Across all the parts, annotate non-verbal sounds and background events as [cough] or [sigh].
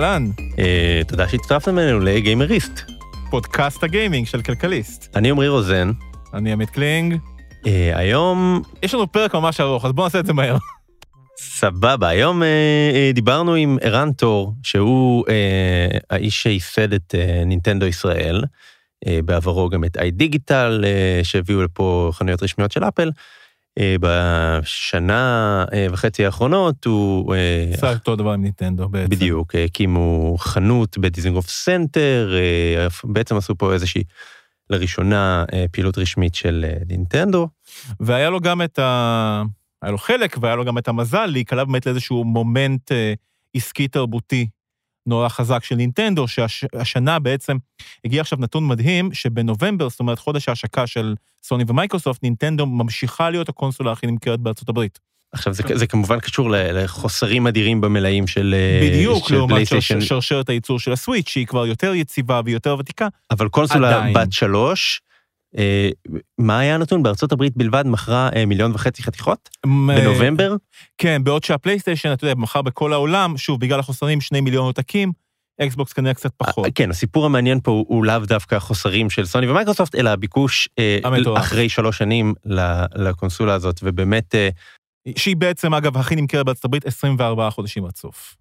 אהלן, אה, תודה שהצטרפתם אלינו לגיימריסט. פודקאסט הגיימינג של כלכליסט. אני עמרי רוזן. אני עמית קלינג. אה, היום, יש לנו פרק ממש ארוך, אז בואו נעשה את זה מהר. סבבה, היום אה, אה, דיברנו עם ערן תור, שהוא אה, האיש שייסד את אה, נינטנדו ישראל, אה, בעברו גם את איי דיגיטל, אה, שהביאו לפה חנויות רשמיות של אפל. אה, בשנה אה, וחצי האחרונות הוא... אה, עשה אותו דבר עם נינטנדו בעצם. בדיוק, אה, הקימו חנות בדיזינגוף סנטר, אה, בעצם עשו פה איזושהי, לראשונה, אה, פעילות רשמית של אה, נינטנדו. והיה לו גם את ה... היה לו חלק והיה לו גם את המזל להיקלע באמת לאיזשהו moment אה, עסקי תרבותי נורא חזק של נינטנדו, שהשנה בעצם הגיע עכשיו נתון מדהים, שבנובמבר, זאת אומרת חודש ההשקה של סוני ומייקרוסופט, נינטנדו ממשיכה להיות הקונסולה הכי נמכרת בארצות הברית. עכשיו, זה, זה כמובן קשור לחוסרים אדירים במלאים של אה, בדיוק, של לעומת שרשרת הייצור של הסוויץ', שהיא כבר יותר יציבה ויותר ותיקה. אבל קונסולה עדיין. בת שלוש, מה היה הנתון? בארצות הברית בלבד מכרה אה, מיליון וחצי חתיכות? בנובמבר? כן, בעוד שהפלייסטיישן, אתה יודע, מכר בכל העולם, שוב, בגלל החוסרים, שני מיליון עותקים, אקסבוקס כנראה קצת פחות. אה, כן, הסיפור המעניין פה הוא, לאו דווקא החוסרים של סוני ומייקרוסופט, אלא הביקוש אה. אחרי שלוש שנים לקונסולה הזאת, ובאמת... אה, שהיא בעצם, אגב, הכי נמכרת בארצות הברית 24 חודשים עד סוף.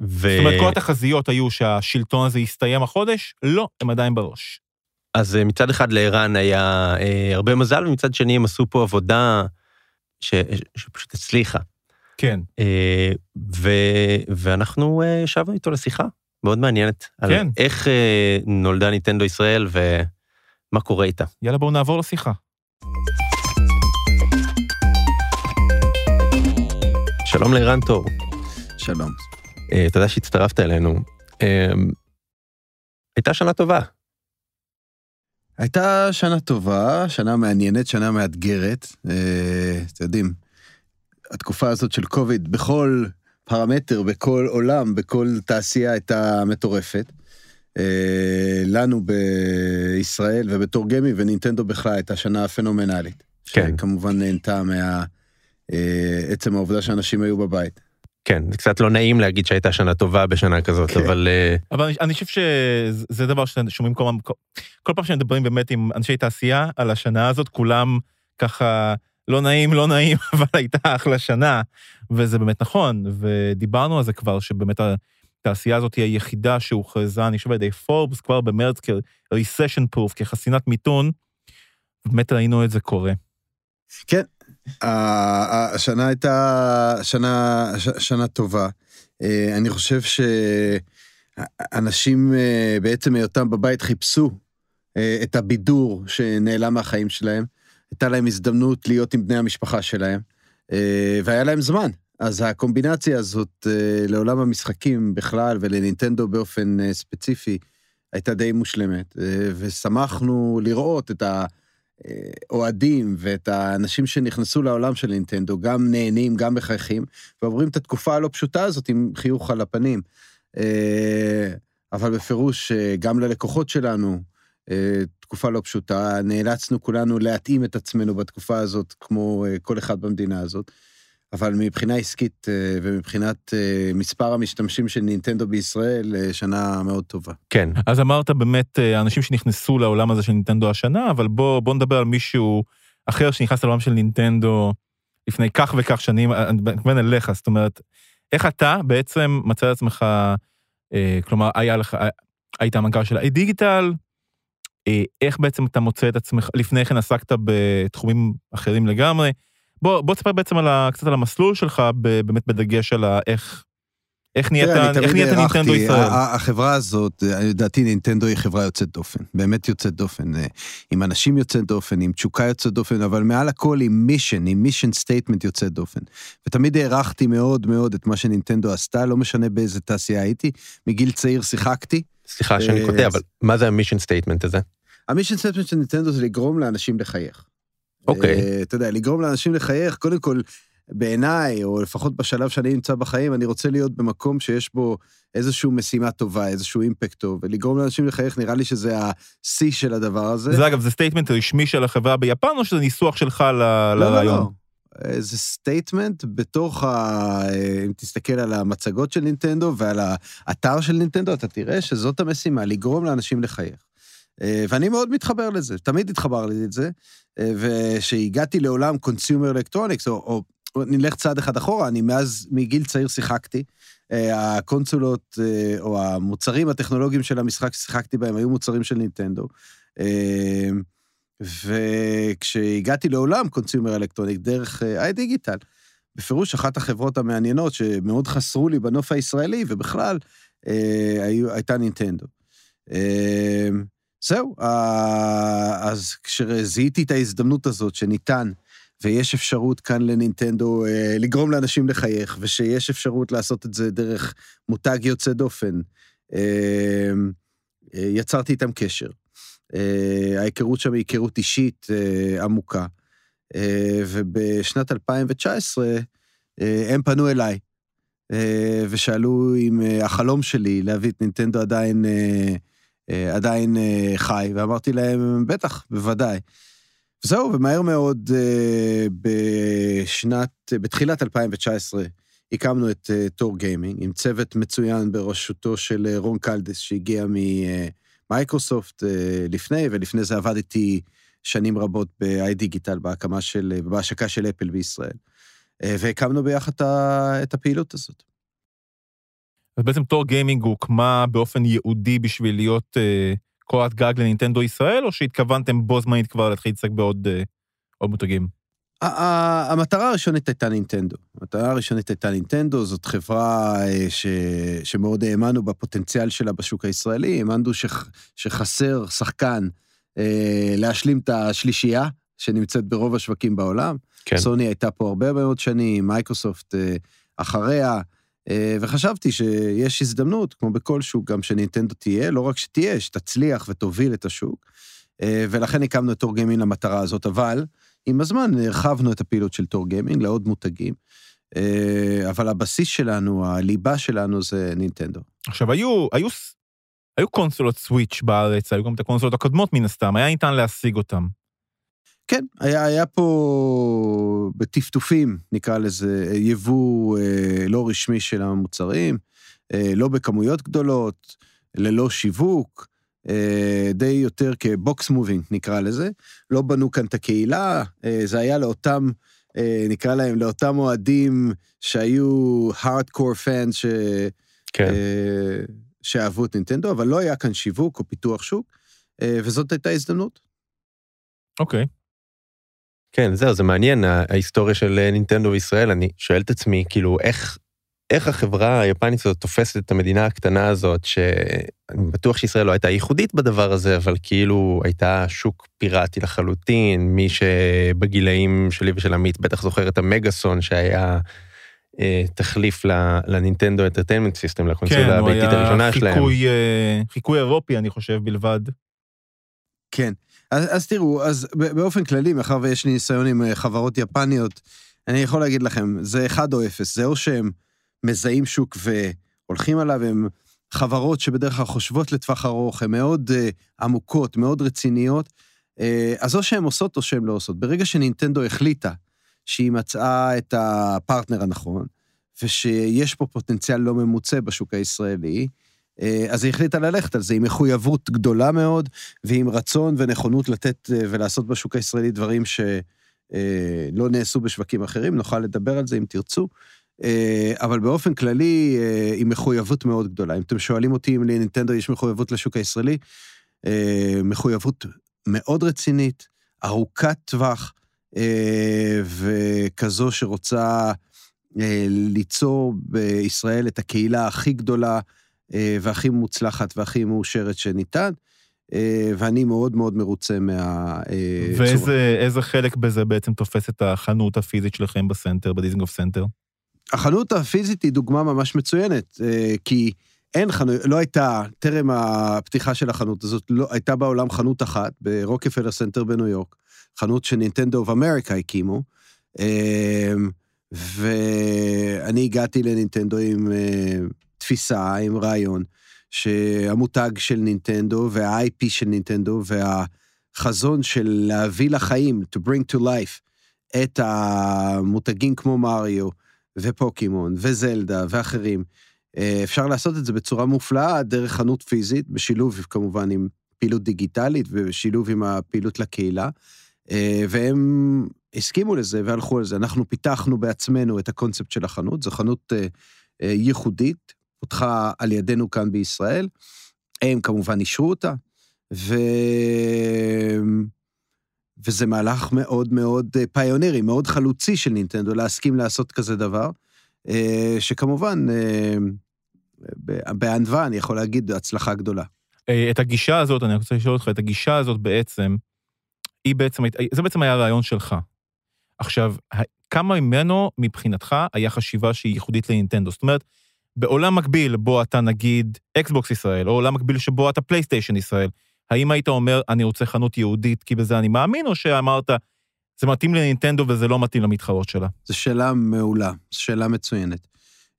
ו... זאת אומרת, כל התחזיות היו שהשלטון הזה יסתיים החודש, לא, הם עדיין בראש. אז אה, מצד אחד לערן היה אה, הרבה מזל, ומצד שני הם עשו פה עבודה ש, שפשוט הצליחה. כן. אה, ו, ואנחנו אה, ישבנו איתו לשיחה מאוד מעניינת, על כן. איך אה, נולדה ניטנדו ישראל ומה קורה איתה. יאללה, בואו נעבור לשיחה. שלום לערן תור, שלום. אה, תודה שהצטרפת אלינו. אה, הייתה שנה טובה. הייתה שנה טובה, שנה מעניינת, שנה מאתגרת. אה, אתם יודעים, התקופה הזאת של קוביד בכל פרמטר, בכל עולם, בכל תעשייה הייתה מטורפת. אה, לנו בישראל ובתור גיימי ונינטנדו בכלל הייתה שנה פנומנלית. כן. שכמובן נהנתה מה... אה, העובדה שאנשים היו בבית. כן, זה קצת לא נעים להגיד שהייתה שנה טובה בשנה כזאת, כן. אבל אה, אבל אני, אני חושב שזה דבר ששומעים כל פעם, כל, כל פעם שמדברים באמת עם אנשי תעשייה על השנה הזאת, כולם ככה, לא נעים, לא נעים, [laughs] אבל הייתה אחלה שנה, וזה באמת נכון, ודיברנו על זה כבר, שבאמת התעשייה הזאת היא היחידה שהוכרזה, אני חושב, על ידי פורבס כבר במרץ כ-recession proof, כחסינת מיתון, באמת ראינו את זה קורה. כן, השנה הייתה שנה, ש- שנה טובה. אה, אני חושב שאנשים אה, בעצם היותם בבית חיפשו אה, את הבידור שנעלם מהחיים שלהם. הייתה להם הזדמנות להיות עם בני המשפחה שלהם, והיה להם זמן. אז הקומבינציה הזאת לעולם המשחקים בכלל ולנינטנדו באופן ספציפי הייתה די מושלמת, ושמחנו לראות את ה... אוהדים ואת האנשים שנכנסו לעולם של נינטנדו, גם נהנים, גם מחייכים, ועוברים את התקופה הלא פשוטה הזאת עם חיוך על הפנים. אה, אבל בפירוש, אה, גם ללקוחות שלנו, אה, תקופה לא פשוטה, נאלצנו כולנו להתאים את עצמנו בתקופה הזאת, כמו אה, כל אחד במדינה הזאת. אבל מבחינה עסקית אה, ומבחינת אה, מספר המשתמשים של נינטנדו בישראל, אה, שנה מאוד טובה. כן, אז אמרת באמת, האנשים שנכנסו לעולם הזה של נינטנדו השנה, אבל בוא, בוא נדבר על מישהו אחר שנכנס לעולם של נינטנדו לפני כך וכך שנים, אני מתכוון אליך, זאת אומרת, איך אתה בעצם מצא את עצמך, כלומר, היה לך, היית המנכ"ל של דיגיטל, אה, איך בעצם אתה מוצא את עצמך, לפני כן עסקת בתחומים אחרים לגמרי, בוא, בוא תספר בעצם על ה, קצת על המסלול שלך, ב, באמת בדגש על ה, איך, איך נהיית, נינטנדו ישראל. החברה הזאת, אה, לדעתי נינטנדו היא חברה יוצאת דופן, באמת יוצאת דופן, אה, עם אנשים יוצאת דופן, עם תשוקה יוצאת דופן, אבל מעל הכל עם mission, עם mission statement יוצאת דופן. ותמיד הערכתי מאוד מאוד את מה שנינטנדו עשתה, לא משנה באיזה תעשייה הייתי, מגיל צעיר שיחקתי. סליחה שאני אה, קוטע, אבל מה זה ה mission statement הזה? ה mission statement של נינטנדו זה לגרום לאנשים לחייך. אוקיי. אה, אתה יודע, לגרום לאנשים לחייך, קודם כל, בעיניי, או לפחות בשלב שאני נמצא בחיים, אני רוצה להיות במקום שיש בו איזושהי משימה טובה, איזשהו אימפקט טוב, ולגרום לאנשים לחייך, נראה לי שזה השיא של הדבר הזה. זה אגב, זה statement רשמי של החברה ביפן, או שזה ניסוח שלך ל- לא, לא, לרעיון? לא. איזה statement בתוך ה... אם תסתכל על המצגות של נינטנדו ועל האתר של נינטנדו, אתה תראה שזאת המשימה, לגרום לאנשים לחייך. אה, ואני מאוד מתחבר לזה, תמיד התחבר לי את זה, אה, וכשהגעתי לעולם consumer electronics, או, או, נלך צעד אחד אחורה, אני מאז, מגיל צעיר שיחקתי. אה, הקונסולות, או המוצרים הטכנולוגיים של המשחק ששיחקתי בהם היו מוצרים של נינטנדו. וכשהגעתי לעולם consumer electronic דרך iDigital, בפירוש אחת החברות המעניינות שמאוד חסרו לי בנוף הישראלי, ובכלל, הייתה נינטנדו. זהו, אז כשזיהיתי את ההזדמנות הזאת שניתן, ויש אפשרות כאן לנינטנדו אה, לגרום לאנשים לחייך, ושיש אפשרות לעשות את זה דרך מותג יוצא דופן, אה, אה, יצרתי איתם קשר. ההיכרות שם היא היכרות אישית עמוקה. ובשנת 2019 הם פנו אליי, ושאלו אם החלום שלי להביא את נינטנדו עדיין אה, עדיין אה, חי, ואמרתי להם, בטח, בוודאי. זהו, ומהר מאוד אה, בשנת, בתחילת 2019, הקמנו את תור גיימינג, עם צוות מצוין בראשותו של רון קלדס, שהגיע ממייקרוסופט לפני, ולפני זה עבדתי שנים רבות ב-iDigital, בהקמה של, בהשקה של אפל בישראל. והקמנו ביחד את הפעילות הזאת. אז בעצם תור גיימינג הוקמה באופן ייעודי בשביל להיות אה, קורת גג לנינטנדו ישראל, או שהתכוונתם בו זמנית כבר להתחיל להתעסק בעוד אה, מותגים? המטרה הראשונית הייתה נינטנדו. המטרה הראשונית הייתה נינטנדו, זאת חברה אה, ש... שמאוד האמנו בפוטנציאל שלה בשוק הישראלי, האמנו ש... שחסר שחקן אה, להשלים את השלישייה שנמצאת ברוב השווקים בעולם. כן. סוני הייתה פה הרבה מאוד שנים, מייקרוסופט אה, אחריה. אה, וחשבתי שיש הזדמנות, כמו בכל שוק, גם שנינטנדו תהיה, לא רק שתהיה, שתצליח ותוביל את השוק. אה, ולכן הקמנו את תור גיימינג למטרה הזאת, אבל עם הזמן הרחבנו את הפעילות של תור גיימינג לעוד מותגים. אה, אבל הבסיס שלנו, הליבה שלנו זה נינטנדו. עכשיו, היו, היו, היו קונסולות סוויץ' בארץ, היו גם את הקונסולות הקודמות מן הסתם, היה ניתן להשיג אותם. כן, היה, היה פה בטפטופים, נקרא לזה, יבוא אה, לא רשמי של המוצרים, אה, לא בכמויות גדולות, ללא שיווק, אה, די יותר כבוקס מובינג, נקרא לזה. לא בנו כאן את הקהילה, אה, זה היה לאותם, אה, נקרא להם, לאותם אוהדים שהיו הארדקור פאנס, ש... כן. אה, שאהבו את נינטנדו, אבל לא היה כאן שיווק או פיתוח שוק, אה, וזאת הייתה הזדמנות. אוקיי. Okay. כן, זהו, זה מעניין, ההיסטוריה של אה, נינטנדו בישראל, אני שואל את עצמי, כאילו, איך, איך החברה היפנית הזאת תופסת את המדינה הקטנה הזאת, שאני בטוח שישראל לא הייתה ייחודית בדבר הזה, אבל כאילו הייתה שוק פיראטי לחלוטין, מי שבגילאים שלי ושל עמית בטח זוכר את המגאסון שהיה אה, תחליף ל Nintendo Entertainment System, לקונסולה כן, הביתית הראשונה שלהם. כן, הוא היה חיקוי אירופי, אני חושב, בלבד. כן. אז, אז תראו, אז באופן כללי, מאחר ויש לי ניסיון עם אה, חברות יפניות, אני יכול להגיד לכם, זה אחד או אפס, זה או שהם מזהים שוק והולכים עליו, הם חברות שבדרך כלל חושבות לטווח ארוך, הן מאוד אה, עמוקות, מאוד רציניות, אה, אז או שהן עושות או שהן לא עושות. ברגע שנינטנדו החליטה שהיא מצאה את הפרטנר הנכון, ושיש פה פוטנציאל לא ממוצה בשוק הישראלי, אז היא החליטה ללכת על זה עם מחויבות גדולה מאוד, ועם רצון ונכונות לתת אה, ולעשות בשוק הישראלי דברים שלא אה, נעשו בשווקים אחרים, נוכל לדבר על זה אם תרצו. אבל באופן כללי, עם מחויבות מאוד גדולה. אם אתם שואלים אותי אם לנינטנדו יש מחויבות לשוק הישראלי, מחויבות מאוד רצינית, ארוכת טווח, וכזו שרוצה ליצור בישראל את הקהילה הכי גדולה, אה, והכי מוצלחת והכי מאושרת שניתן, אה, ואני מאוד מאוד מרוצה מהצורה. ואיזה חלק בזה בעצם תופס את החנות הפיזית שלכם בסנטר, בדיזנגוף סנטר? החנות הפיזית היא דוגמה ממש מצוינת, אה, כי אין חנות, לא הייתה, טרם הפתיחה של החנות הזאת, לא, הייתה בעולם חנות אחת ברוקפלר סנטר בניו יורק, חנות ש Nintendo of America הקימו, ואני הגעתי לנינטנדו עם תפיסה, עם רעיון, שהמותג של נינטנדו וה-IP של נינטנדו והחזון של להביא לחיים, to bring to life, את המותגים כמו מריו ופוקימון וזלדה ואחרים, אה, אפשר לעשות את זה בצורה מופלאה דרך חנות פיזית, בשילוב כמובן עם פעילות דיגיטלית ובשילוב עם הפעילות לקהילה, אה, והם הסכימו לזה והלכו על זה. אנחנו פיתחנו בעצמנו את הקונספט של החנות, זו חנות אה, ייחודית, פותחה על ידינו כאן בישראל, הם כמובן אישרו אותה, ו... וזה מהלך מאוד מאוד פיונרי, מאוד חלוצי של נינטנדו, להסכים לעשות כזה דבר, שכמובן בענווה אני יכול להגיד, הצלחה גדולה. אה, את הגישה הזאת, אני רוצה לשאול אותך, את הגישה הזאת בעצם, היא בעצם, זה בעצם היה הרעיון שלך. עכשיו, כמה ממנו, מבחינתך, היה חשיבה שהיא ייחודית לנינטנדו? זאת אומרת, בעולם מקביל בו אתה נגיד אקסבוקס ישראל, או עולם מקביל שבו אתה פלייסטיישן ישראל, האם היית אומר, אני רוצה חנות יהודית כי בזה אני מאמין, או שאמרת, זה מתאים לנינטנדו וזה לא מתאים למתחרות שלה? זו שאלה מעולה, זו שאלה מצוינת.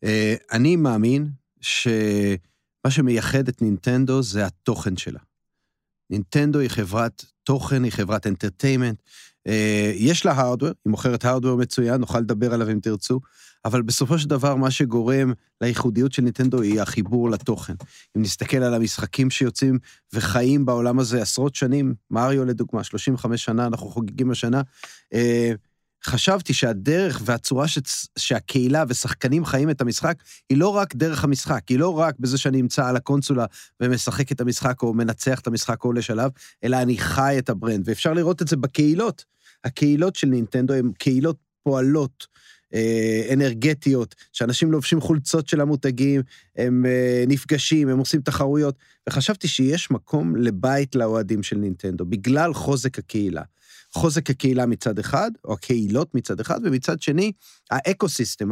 אה, אני מאמין שמה שמייחד את נינטנדו זה התוכן שלה. נינטנדו היא חברת תוכן, היא חברת אנטרטיימנט. אה, יש לה הארדוור, היא מוכרת הארדוור מצוין, נוכל לדבר עליו אם תרצו, אבל בסופו של דבר מה שגורם לייחודיות של נינטנדו היא החיבור לתוכן. אם נסתכל על המשחקים שיוצאים וחיים בעולם הזה עשרות שנים, מריו לדוגמה, 35 שנה, אנחנו חוגגים השנה, אה, חשבתי שהדרך והצורה ש... שהקהילה ושחקנים חיים את המשחק, היא לא רק דרך המשחק, היא לא רק בזה שאני נמצא על הקונסולה ומשחק את המשחק או מנצח את המשחק או עולה שלב, אלא אני חי את ה brand, ואפשר לראות את זה בקהילות. הקהילות של נינטנדו הן קהילות פועלות, אנרגטיות, שאנשים לובשים חולצות של המותגים, הם אה, נפגשים, הם עושים תחרויות, וחשבתי שיש מקום לבית לאוהדים של נינטנדו, בגלל חוזק הקהילה. חוזק הקהילה מצד אחד, או הקהילות מצד אחד, ומצד שני, האקו-סיסטם,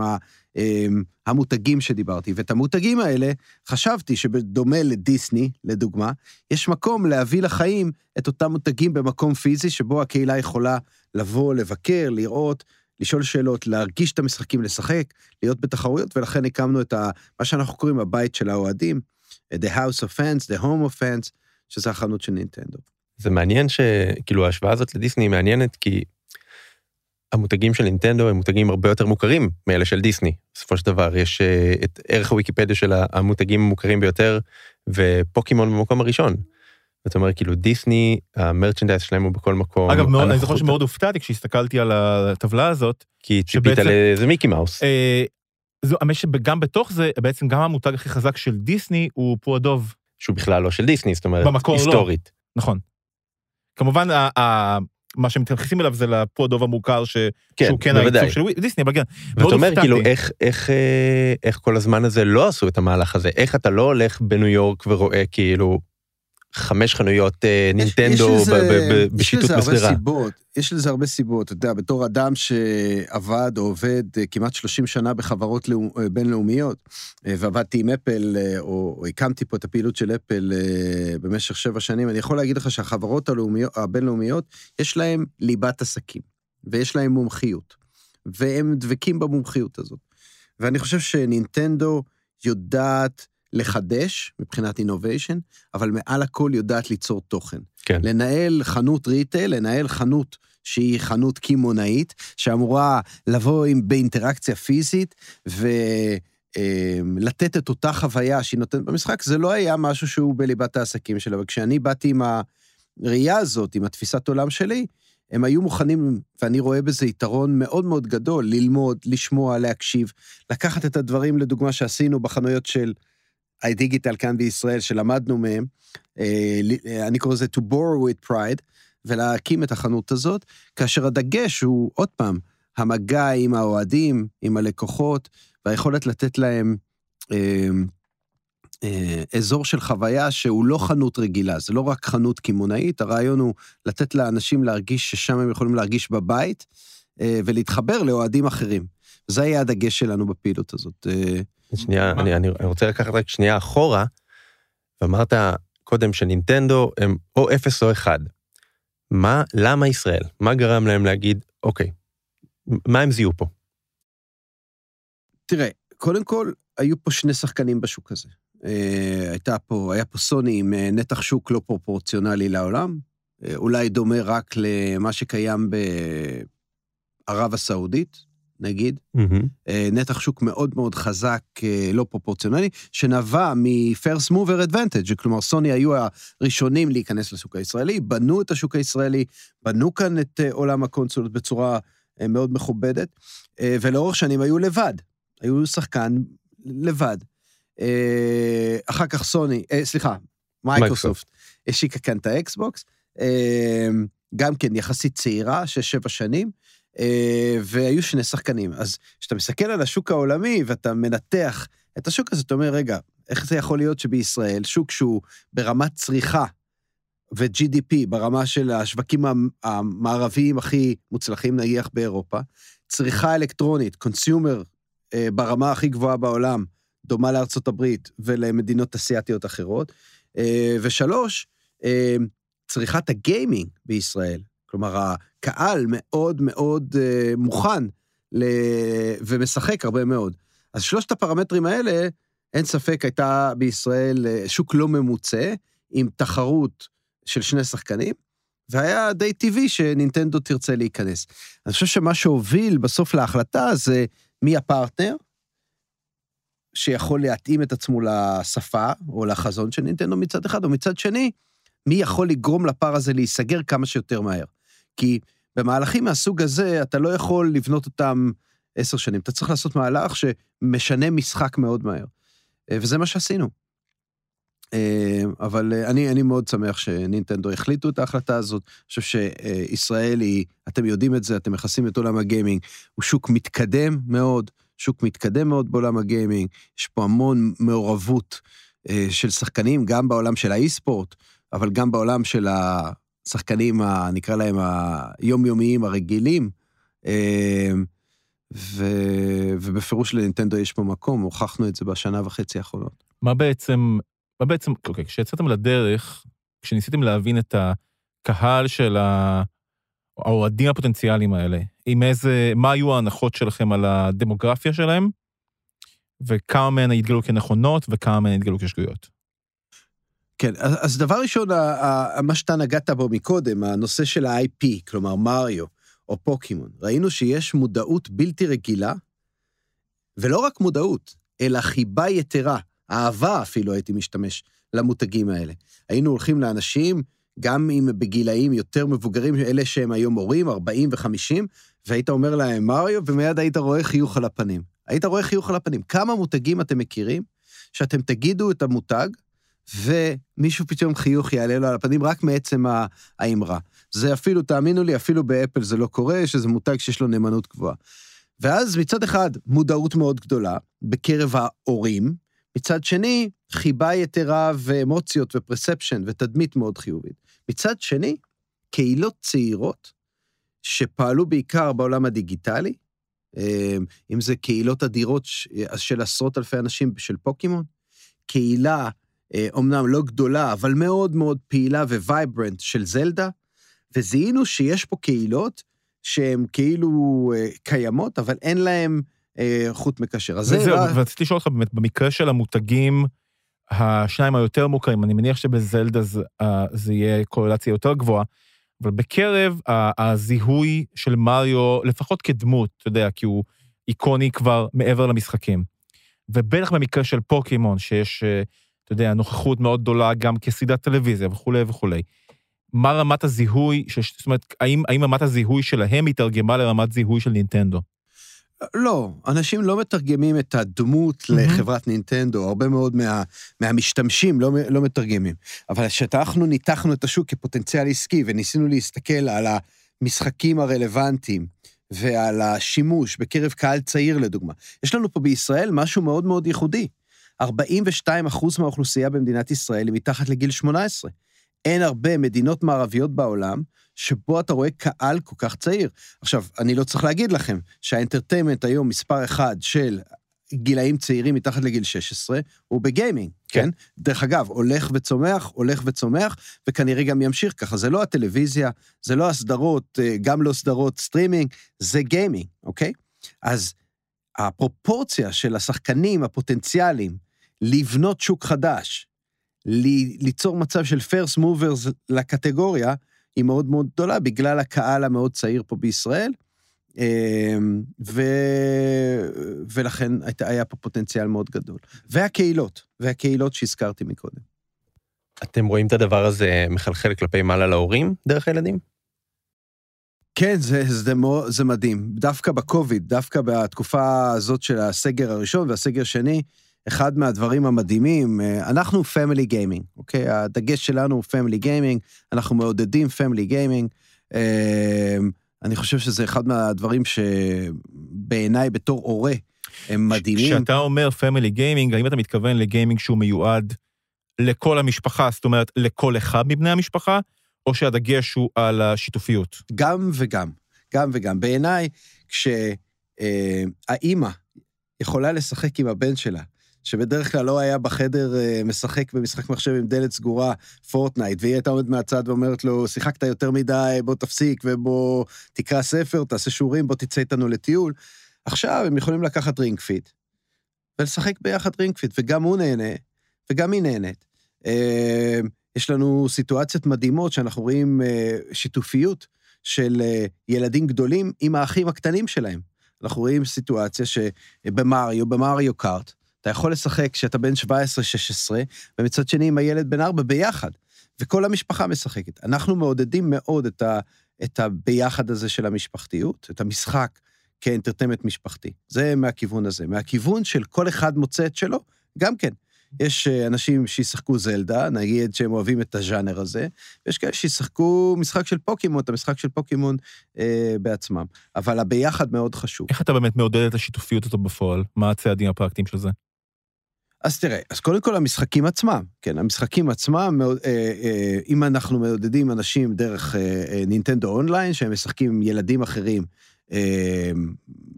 אמ, המותגים שדיברתי. ואת המותגים האלה, חשבתי שבדומה לדיסני, לדוגמה, יש מקום להביא לחיים את אותם מותגים במקום פיזי, שבו הקהילה יכולה לבוא, לבקר, לראות, לשאול שאלות, להרגיש את המשחקים, לשחק, להיות בתחרויות, ולכן הקמנו את ה, מה שאנחנו קוראים הבית של האוהדים, The House of Fans, The Home of Fans, שזה החנות של נינטנדו. זה מעניין שכאילו ההשוואה הזאת לדיסני היא מעניינת כי המותגים של נינטנדו הם מותגים הרבה יותר מוכרים מאלה של דיסני. בסופו של דבר יש אה, את ערך הוויקיפדיה של המותגים המוכרים ביותר ופוקימון במקום הראשון. זאת אומרת כאילו דיסני המרצ'נדייז שלהם הוא בכל מקום. אגב מאוד, אני זוכר שמאוד הופתעתי כשהסתכלתי על הטבלה הזאת. כי ציפית לאיזה מיקי מאוס. אה, זו, האמת שגם בתוך זה בעצם גם המותג הכי חזק של דיסני הוא פועדוב. שהוא בכלל לא של דיסני זאת אומרת במקור לא. היסטורית. לא. נכון. כמובן, ה, ה, מה שמתייחסים אליו זה לפודוב המוכר, ש, כן, שהוא כן העיצוב של דיסני, אבל כן, ואתה אומר, כאילו, איך, איך, אה, איך כל הזמן הזה לא עשו את המהלך הזה? איך אתה לא הולך בניו יורק ורואה כאילו חמש חנויות אה, נינטנדו בשיטוט בשדרה. יש לזה הרבה סיבות, אתה יודע, בתור אדם שעבד או עובד אה, כמעט 30 שנה בחברות אה, בינלאומיות, ועבדתי עם אפל, או, או הקמתי פה את הפעילות של אפל במשך שבע שנים, אני יכול להגיד לך שהחברות הלאומיות, הבינלאומיות, יש להן ליבת עסקים, ויש להן מומחיות, והם דבקים במומחיות הזאת. ואני חושב שנינטנדו יודעת לחדש מבחינת innovation, אבל מעל הכל יודעת ליצור תוכן. כן. לנהל חנות retail, לנהל חנות שהיא חנות קמעונאית, שאמורה לבוא עם, באינטראקציה פיזית, ולתת את אותה חוויה שהיא נותנת במשחק, זה לא היה משהו שהוא בליבת העסקים שלה. וכשאני באתי עם הראייה הזאת, עם התפיסת עולם שלי, הם היו מוכנים, ואני רואה בזה יתרון מאוד מאוד גדול, ללמוד, לשמוע, להקשיב, לקחת את הדברים, לדוגמה, שעשינו בחנויות של דיגיטל כאן בישראל, שלמדנו מהם, אה, אני קורא לזה to borrow with pride, ולהקים את החנות הזאת, כאשר הדגש הוא, עוד פעם, המגע עם האוהדים, עם הלקוחות, והיכולת לתת להם אה, אה, אזור של חוויה שהוא לא חנות רגילה, זה לא רק חנות קמעונאית, הרעיון הוא לתת לאנשים להרגיש ששם הם יכולים להרגיש בבית, אה, ולהתחבר לאוהדים אחרים. זה היה הדגש שלנו בפעילות הזאת. אה, שנייה, אני, אני רוצה לקחת רק שנייה אחורה, ואמרת קודם שנינטנדו הם או אפס או אחד. מה, למה ישראל? מה גרם להם להגיד, אוקיי, מה הם זיהו פה? תראה, קודם כל, היו פה שני שחקנים בשוק הזה. אה, הייתה פה, היה פה סוני עם אה, נתח שוק לא פרופורציונלי לעולם, אה, אולי דומה רק למה שקיים ערב הסעודית, נגיד. אה, נתח שוק מאוד מאוד חזק, אה, לא פרופורציונלי, שנבע מ-first mover advantage, כלומר סוני היו הראשונים להיכנס לשוק הישראלי, בנו את השוק הישראלי, בנו כאן את אה, עולם הקונסולות בצורה מאוד מכובדת, ולאורך שנים היו לבד, היו שחקן לבד. אחר כך סוני, סליחה, מייקרוסופט, השיקה כאן את האקסבוקס, גם כן יחסית צעירה, שש-שבע שנים, והיו שני שחקנים. אז כשאתה מסתכל על השוק העולמי ואתה מנתח את השוק הזה, אתה אומר, רגע, איך זה יכול להיות שבישראל, שוק שהוא ברמת צריכה ו-GDP, ברמה של השווקים המ- המערביים הכי מוצלחים, נניח באירופה, צריכה אלקטרונית, consumer ברמה הכי גבוהה בעולם, דומה לארצות הברית ולמדינות אסיאתיות אחרות, אה, ושלוש, אה, צריכת הגיימינג בישראל. כלומר, הקהל מאוד מאוד אה, מוכן ל... ומשחק הרבה מאוד. אז שלושת הפרמטרים האלה, אין ספק, הייתה בישראל אה, שוק לא ממוצה, עם תחרות של שני שחקנים, והיה די טבעי שנינטנדו תרצה להיכנס. אני חושב שמה שהוביל בסוף להחלטה זה מי הפרטנר, שיכול להתאים את עצמו לשפה או לחזון של נינטנדו מצד אחד, או מצד שני, מי יכול לגרום לפער הזה להיסגר כמה שיותר מהר. כי במהלכים מהסוג הזה, אתה לא יכול לבנות אותם עשר שנים. אתה צריך לעשות מהלך שמשנה משחק מאוד מהר. אה, וזה מה שעשינו. אה, אבל אה, אני, אני מאוד שמח שנינטנדו החליטו את ההחלטה הזאת. אני חושב שישראל היא, אתם יודעים את זה, אתם מכסים את עולם הגיימינג, הוא שוק מתקדם מאוד, שוק מתקדם מאוד בעולם הגיימינג, יש פה המון מעורבות של שחקנים, גם בעולם של האי-ספורט, אבל גם בעולם של השחקנים, ה- נקרא להם היומיומיים הרגילים. אה, ו... ובפירוש לנינטנדו יש פה מקום, הוכחנו את זה בשנה וחצי האחרונות. מה בעצם, מה בעצם, אוקיי, כשיצאתם לדרך, כשניסיתם להבין את הקהל של האוהדים הפוטנציאליים האלה, עם איזה, מה היו ההנחות שלכם על הדמוגרפיה שלהם, וכמה מהן התגלו כנכונות וכמה מהן התגלו כשגויות. כן, אז, אז דבר ראשון, ה- ה- מה שאתה נגעת בו מקודם, הנושא של ה-IP, כלומר מריו או פוקימון, ראינו שיש מודעות בלתי רגילה, ולא רק מודעות, אלא חיבה יתרה, אהבה אפילו הייתי משתמש למותגים האלה. היינו הולכים לאנשים, גם אם בגילאים יותר מבוגרים, אלה שהם היום הורים, 40 ו-50, והיית אומר להם מריו, ומיד היית רואה חיוך על הפנים. היית רואה חיוך על הפנים. כמה מותגים אתם מכירים, שאתם תגידו את המותג, ומישהו פתאום חיוך יעלה לו על הפנים רק מעצם האמרה. זה אפילו, תאמינו לי, אפילו באפל זה לא קורה, שזה מותג שיש לו נאמנות גבוהה. ואז מצד אחד, מודעות מאוד גדולה בקרב ההורים, מצד שני, חיבה יתרה ואמוציות ו perception ותדמית מאוד חיובית. מצד שני, קהילות צעירות שפעלו בעיקר בעולם הדיגיטלי, אה, אם זה קהילות אדירות של עשרות אלפי אנשים של פוקימון, קהילה אומנם לא גדולה, אבל מאוד מאוד פעילה ו vibrant של זלדה, וזיהינו שיש פה קהילות שהן כאילו אה, קיימות, אבל אין להן אה, חוט מקשר. אז זה... ורציתי לשאול אותך באמת, במקרה של המותגים, השניים היותר מוכרים, אני מניח שבזלדה זה, אה, זה יהיה קורלציה יותר גבוהה, אבל בקרב הזיהוי של מריו, לפחות כדמות, אתה יודע, כי הוא איקוני כבר מעבר למשחקים. ובטח במקרה של פוקימון, שיש, אה, אתה יודע, נוכחות מאוד גדולה גם כסדרת טלוויזיה וכולי וכולי. מה רמת הזיהוי, שיש, זאת אומרת, האם, האם רמת הזיהוי שלהם התרגמה לרמת זיהוי של נינטנדו? לא, אנשים לא מתרגמים את הדמות מהמם. לחברת נינטנדו, הרבה מאוד מה, מהמשתמשים לא, לא מתרגמים. אבל כשאנחנו ניתחנו את השוק כפוטנציאל עסקי וניסינו להסתכל על המשחקים הרלוונטיים ועל השימוש בקרב קהל צעיר, לדוגמה, יש לנו פה בישראל משהו מאוד מאוד ייחודי. 42 אחוז מהאוכלוסייה במדינת ישראל היא מתחת לגיל 18. אין הרבה מדינות מערביות בעולם שבו אתה רואה קהל כל כך צעיר. עכשיו, אני לא צריך להגיד לכם שה entertainment היום מספר אחד של גילאים צעירים מתחת לגיל 16 הוא ב gaming, כן? כן. דרך אגב, הולך וצומח, הולך וצומח, וכנראה גם ימשיך ככה. זה לא הטלוויזיה, זה לא הסדרות, אה, גם לא סדרות סטרימינג, זה gaming, אוקיי? אז הפרופורציה של השחקנים הפוטנציאליים לבנות שוק חדש, ליצור מצב של פרסט מוברס לקטגוריה, היא מאוד מאוד גדולה בגלל הקהל המאוד צעיר פה בישראל, אמ, ו... ולכן היה פה פוטנציאל מאוד גדול. והקהילות, והקהילות שהזכרתי מקודם. אתם רואים את הדבר הזה מחלחל כלפי מעלה להורים דרך הילדים? כן, זה, זה, זה מדהים. דווקא בקוביד, דווקא בתקופה הזאת של הסגר הראשון והסגר השני, אחד מהדברים המדהימים, אה, אנחנו family gaming, אוקיי? הדגש שלנו הוא family gaming, אנחנו מעודדים family gaming. אני חושב שזה אחד מהדברים שבעיניי בתור הורה הם מדהימים. כשאתה אומר family gaming, האם אתה מתכוון ל gaming שהוא מיועד לכל המשפחה, זאת אומרת, לכל אחד מבני המשפחה, או שהדגש הוא על השיתופיות? גם וגם, גם וגם. בעיניי, כשהאימא יכולה לשחק עם הבן שלה, שבדרך כלל לא היה בחדר אה, משחק במשחק מחשב עם דלת סגורה, פורטנייט, והיא הייתה עומדת מהצד ואומרת לו, שיחקת יותר מדי, בוא תפסיק ובוא תקרא ספר, תעשה שיעורים, בוא תצא איתנו לטיול. עכשיו הם יכולים לקחת Ring Fit ולשחק ביחד Ring Fit, וגם הוא נהנה, וגם היא נהנית. אה, יש לנו סיטואציות מדהימות שאנחנו רואים אה, שיתופיות של ילדים גדולים עם האחים הקטנים שלהם. אנחנו רואים סיטואציה שבמריו, במריו קארט, אתה יכול לשחק כשאתה בן 17-16, ומצד שני עם הילד בן 4 ביחד, וכל המשפחה משחקת. אנחנו מעודדים מאוד את, ה, את הביחד הזה של המשפחתיות, את המשחק כאנטרטמנט משפחתי. זה מהכיוון הזה. מהכיוון של כל אחד מוצא את שלו, גם כן. יש אה, אנשים שישחקו זלדה, נגיד שהם אוהבים את הז'אנר הזה, ויש כאלה שישחקו משחק של פוקימון, את המשחק של פוקימון אה, בעצמם. אבל הביחד מאוד חשוב. איך אתה באמת מעודד את השיתופיות הזאת בפועל? מה הצעדים הפרקטיים של זה? אז תראה, אז קודם כל המשחקים עצמם, כן, המשחקים עצמם, אה, אה, אם אנחנו מעודדים אנשים דרך אה, נינטנדו אונליין, שהם משחקים עם ילדים אחרים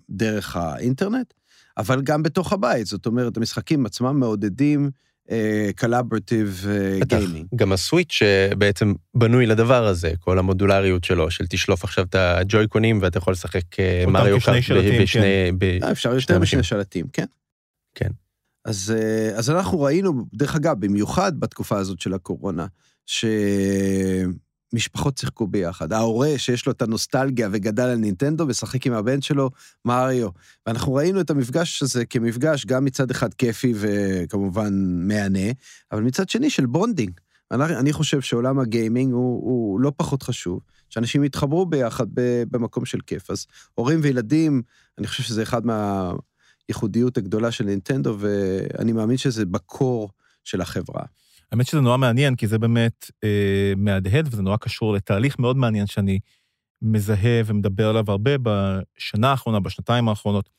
דרך האינטרנט, אבל גם בתוך הבית, זאת אומרת, המשחקים עצמם מעודדים Collaborative. gaming. גם ה Switch בעצם בנוי לדבר הזה, כל המודולריות שלו, של תשלוף עכשיו את הג'וי-קונים ואתה יכול לשחק Mario Kart בשני... אה, אפשר שני יותר. משני שלטים, כן. כן. אז, אה, אז אנחנו ראינו, דרך אגב, במיוחד בתקופה הזאת של הקורונה, שמשפחות שיחקו ביחד. ההורה שיש לו את הנוסטלגיה וגדל על נינטנדו, משחק עם הבן שלו, מריו. ואנחנו ראינו את המפגש הזה כמפגש גם מצד אחד כיפי וכמובן מהנה, אבל מצד שני של bonding. אני, אני חושב שעולם ה gaming הוא, הוא לא פחות חשוב, שאנשים יתחברו ביחד במקום של כיף. אז הורים וילדים, אני חושב שזה אחד מהייחודיות הגדולה של נינטנדו, ואני מאמין שזה ב core של החברה. האמת שזה נורא מעניין, כי זה באמת אה, מהדהד, וזה נורא קשור לתהליך מאוד מעניין שאני מזהה ומדבר עליו הרבה בשנה האחרונה, בשנתיים האחרונות.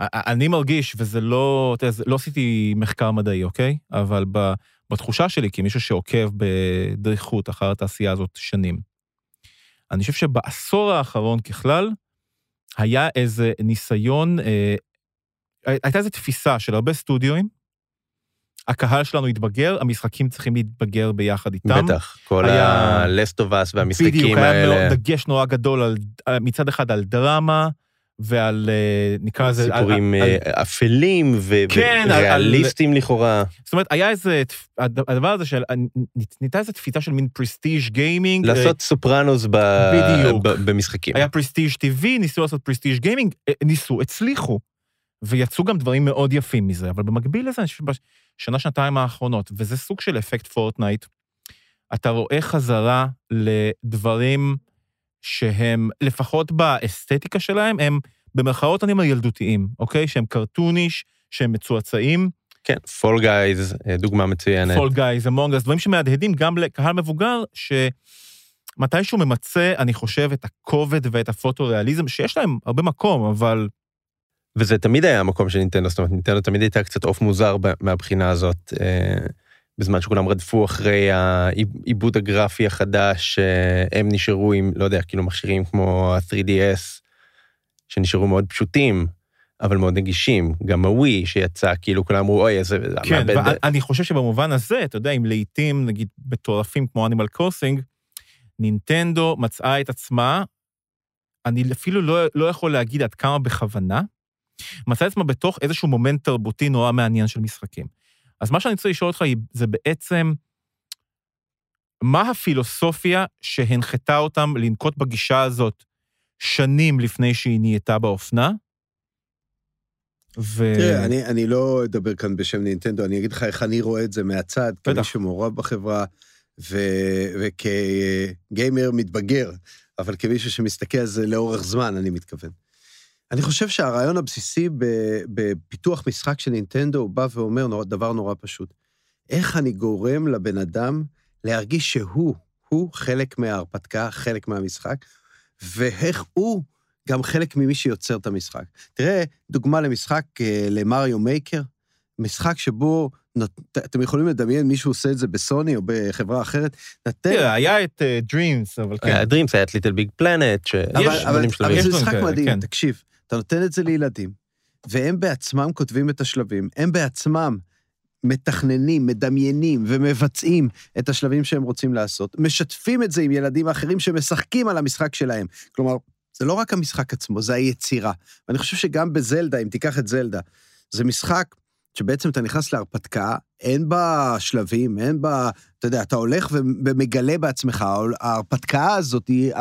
אני מרגיש, וזה לא, אתה יודע, לא עשיתי מחקר מדעי, אוקיי? אבל ב, בתחושה שלי, כמישהו שעוקב בדריכות אחר התעשייה הזאת שנים, אני חושב שבעשור האחרון ככלל, היה איזה ניסיון, אה, הייתה איזו תפיסה של הרבה סטודיואים, הקהל שלנו התבגר, המשחקים צריכים להתבגר ביחד איתם. בטח, כל Us והמשחקים בדיוק, היה מאוד, האלה, דגש נורא גדול על, מצד אחד על דרמה, ועל, אה, נקרא לזה... על- סיפורים על- אה, אפלים ו- כן, על- וריאליסטים לכאורה. זאת אומרת, היה איזה, הד- הדבר הזה של, נהייתה איזו תפיסה של מין prestige gaming. אה, לעשות סופרנוס ב- בדיוק. ב- במשחקים. היה prestige TV, ניסו לעשות prestige gaming, ניסו, הצליחו. ויצאו גם דברים מאוד יפים מזה, אבל במקביל לזה, אני חושב שבשנה, שנתיים האחרונות, וזה סוג של אפקט פורטנייט, אתה רואה חזרה לדברים שהם, לפחות באסתטיקה שלהם, הם במרכאות אני אומר ילדותיים, אוקיי? שהם cartoonish, שהם מצועצעים, כן, Fall Guys, דוגמה מצוינת. פול גייז, אמונג אז דברים שמהדהדים גם לקהל מבוגר, שמתישהו ממצה, אני חושב, את הכובד ואת הפוטו-ריאליזם, שיש להם הרבה מקום, אבל וזה תמיד היה המקום של נינטנדו, זאת אומרת, נינטנדו תמיד הייתה קצת עוף מוזר מהבחינה הזאת, אה, בזמן שכולם רדפו אחרי העיבוד הגרפי החדש, אה, הם נשארו עם, לא יודע, כאילו מכשירים כמו ה-3DS, שנשארו מאוד פשוטים, אבל מאוד נגישים. גם הווי שיצא, כאילו כולם אמרו, אוי, איזה... כן, ואני חושב שבמובן הזה, אתה יודע, אם לעיתים, נגיד, מטורפים כמו אנימל קרוסינג, נינטנדו מצאה את עצמה, אני אפילו לא, לא יכול להגיד עד כמה בכוונה, מצאה את עצמה בתוך איזשהו מומנט תרבותי נורא מעניין של משחקים. אז מה שאני רוצה לשאול אותך זה בעצם, מה הפילוסופיה שהנחתה אותם לנקוט בגישה הזאת שנים לפני שהיא נהייתה באופנה. ו... תראה, אני, אני לא אדבר כאן בשם נינטנדו, אני אגיד לך איך אני רואה את זה מהצד, כמי. שמעורב בחברה, ו, וכגיימר מתבגר, אבל כמישהו שמסתכל על זה לאורך זמן, אני מתכוון. אני חושב שהרעיון הבסיסי בפיתוח משחק של נינטנדו, הוא בא ואומר דבר נורא פשוט. איך אני גורם לבן אדם להרגיש שהוא, הוא חלק מההרפתקה, חלק מהמשחק, ואיך הוא גם חלק ממי שיוצר את המשחק. תראה, דוגמה למשחק, אה, למריו מייקר, משחק שבו, נות- אתם יכולים לדמיין מישהו עושה את זה בסוני או בחברה אחרת, נותן... תראה, היה את Dreams, אבל כן. ה Dreams היה את Little Big Planet, אבל, שיש אבל, אבל. יש זה משחק מדהים, כן. תקשיב, אתה נותן את זה לילדים, והם בעצמם כותבים את השלבים, הם בעצמם מתכננים, מדמיינים ומבצעים את השלבים שהם רוצים לעשות, משתפים את זה עם ילדים אחרים שמשחקים על המשחק שלהם. כלומר, זה לא רק המשחק עצמו, זה היצירה. ואני חושב שגם בזלדה, אם תיקח את זלדה, זה משחק שבעצם אתה נכנס להרפתקה, אין בה שלבים, אין בה, אתה יודע, אתה הולך ומגלה בעצמך, ההרפתקה הזאת היא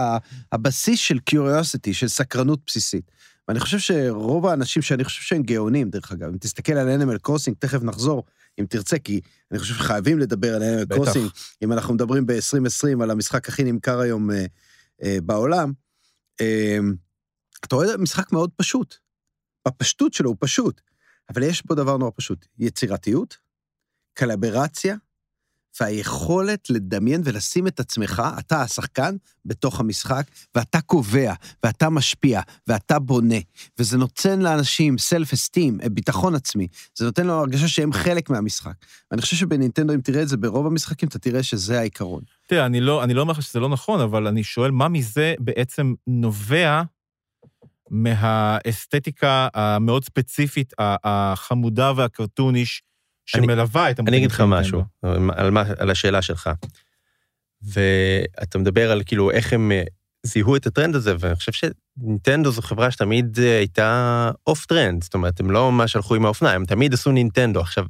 הבסיס של קיוריוסיטי, של סקרנות בסיסית. ואני חושב שרוב האנשים שאני חושב שהם גאונים, דרך אגב, אם תסתכל על אנימל קרוסינג, תכף נחזור, אם תרצה, כי אני חושב שחייבים לדבר על אנימל. קרוסינג, אם אנחנו מדברים ב-2020 על המשחק הכי נמכר היום אה, אה, בעולם. אה, אתה רואה משחק מאוד פשוט. בפשטות שלו הוא פשוט, אבל יש פה דבר נורא פשוט, יצירתיות, קלברציה, והיכולת לדמיין ולשים את עצמך, אתה השחקן, בתוך המשחק, ואתה קובע, ואתה משפיע, ואתה בונה. וזה נותן לאנשים סלף אסטים, ביטחון עצמי. זה נותן לו הרגשה שהם חלק מהמשחק. ואני חושב שבנינטנדו, אם תראה את זה ברוב המשחקים, אתה תראה שזה העיקרון. תראה, אני לא, אני לא אומר לך שזה לא נכון, אבל אני שואל מה מזה בעצם נובע מהאסתטיקה המאוד ספציפית, החמודה וה cartoonish שמלווה את אני אגיד לך המותגים משהו. על, מה, על השאלה שלך. ואתה מדבר על כאילו איך הם אה, זיהו את הטרנד הזה, ואני חושב שנינטנדו זו חברה שתמיד אה, הייתה off trend, זאת אומרת, הם לא ממש הלכו עם האופנה, הם תמיד עשו נינטנדו. עכשיו,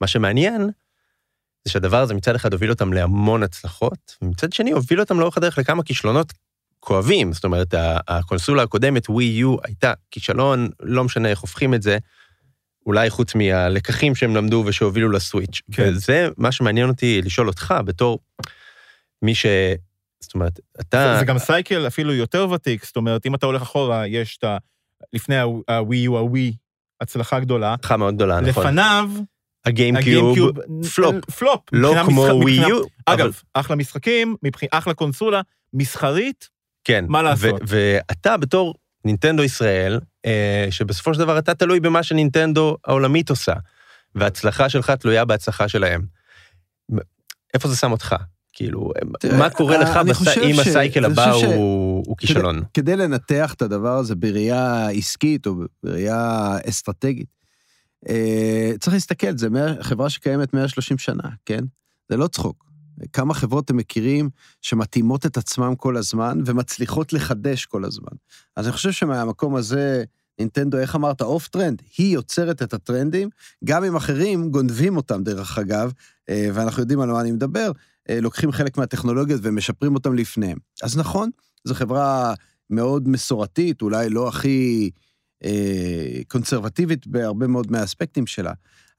מה שמעניין, זה שהדבר הזה מצד אחד הוביל אותם להמון הצלחות, ומצד שני הוביל אותם לאורך הדרך לכמה כישלונות כואבים. זאת אומרת, הקונסולה הקודמת, ווי יו, הייתה כישלון, לא משנה איך הופכים את זה, אולי חוץ מהלקחים שהם למדו ושהובילו לסוויץ'. כן. וזה מה שמעניין אותי לשאול אותך, בתור מי ש... זאת אומרת, אתה... זה, זה גם סייקל אפילו יותר ותיק, זאת אומרת, אם אתה הולך אחורה, יש את ה... לפני הווי יו, הווי, הצלחה גדולה. הצלחה מאוד גדולה, נכון. לפניו, הגיימקיוב, פלופ. פלופ. לא כמו ווי יו, אגב, אחלה משחקים, אחלה קונסולה, מסחרית, כן. מה לעשות? ואתה בתור נינטנדו ישראל, אה, שבסופו של דבר אתה תלוי במה שנינטנדו העולמית עושה, וההצלחה שלך תלויה בהצלחה שלהם. איפה זה שם אותך? כאילו, מה קורה לך בס- חושב אם הסייקל הבא הוא כישלון? כדי לנתח את הדבר הזה בראייה עסקית או בראייה אסטרטגית, אה, צריך להסתכל, זו חברה שקיימת 130 שנה, כן? זה לא צחוק. כמה חברות אתם מכירים שמתאימות את עצמם כל הזמן ומצליחות לחדש כל הזמן. אז אני חושב שמהמקום הזה, נינטנדו, איך אמרת, off trend, היא יוצרת את הטרנדים, גם אם אחרים גונבים אותם, דרך אגב, אה, ואנחנו יודעים על מה אני מדבר, אה, לוקחים חלק מהטכנולוגיות ומשפרים אותם לפניהם. אז נכון, זו חברה מאוד מסורתית, אולי לא הכי אה, קונסרבטיבית בהרבה מאוד מהאספקטים שלה,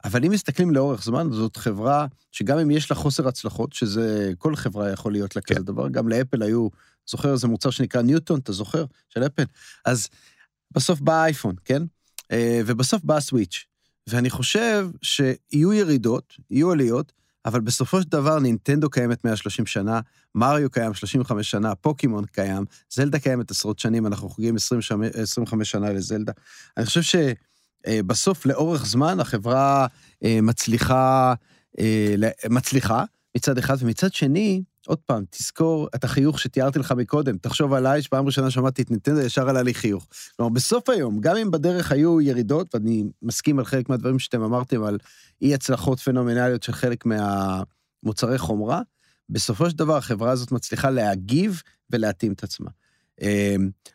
אבל אם מסתכלים לאורך זמן, זאת חברה שגם אם יש לה חוסר הצלחות, שזה, כל חברה יכול להיות לה כזה כן. דבר, גם לאפל היו, זוכר איזה מוצר שנקרא ניוטון, אתה זוכר? של אפל? אז בסוף בא האייפון, כן? אה, ובסוף בא הסוויץ'. ואני חושב שיהיו ירידות, יהיו עליות, אבל בסופו של דבר נינטנדו קיימת 130 שנה, מריו קיים 35 שנה, פוקימון קיים, זלדה קיימת עשרות שנים, אנחנו חוגגים 20 שנה, 25 שנה לזלדה. אני חושב שבסוף, לאורך זמן, החברה אה, מצליחה, אה, מצליחה מצד אחד, ומצד שני, עוד פעם, תזכור את החיוך שתיארתי לך מקודם, תחשוב עליי, שפעם ראשונה שמעתי את נינטנדו, ישר עלה לי חיוך. כלומר, בסוף היום, גם אם בדרך היו ירידות, ואני מסכים על חלק מהדברים שאתם אמרתם על אי הצלחות פנומנליות של חלק מהמוצרי חומרה, בסופו של דבר החברה הזאת מצליחה להגיב ולהתאים את עצמה.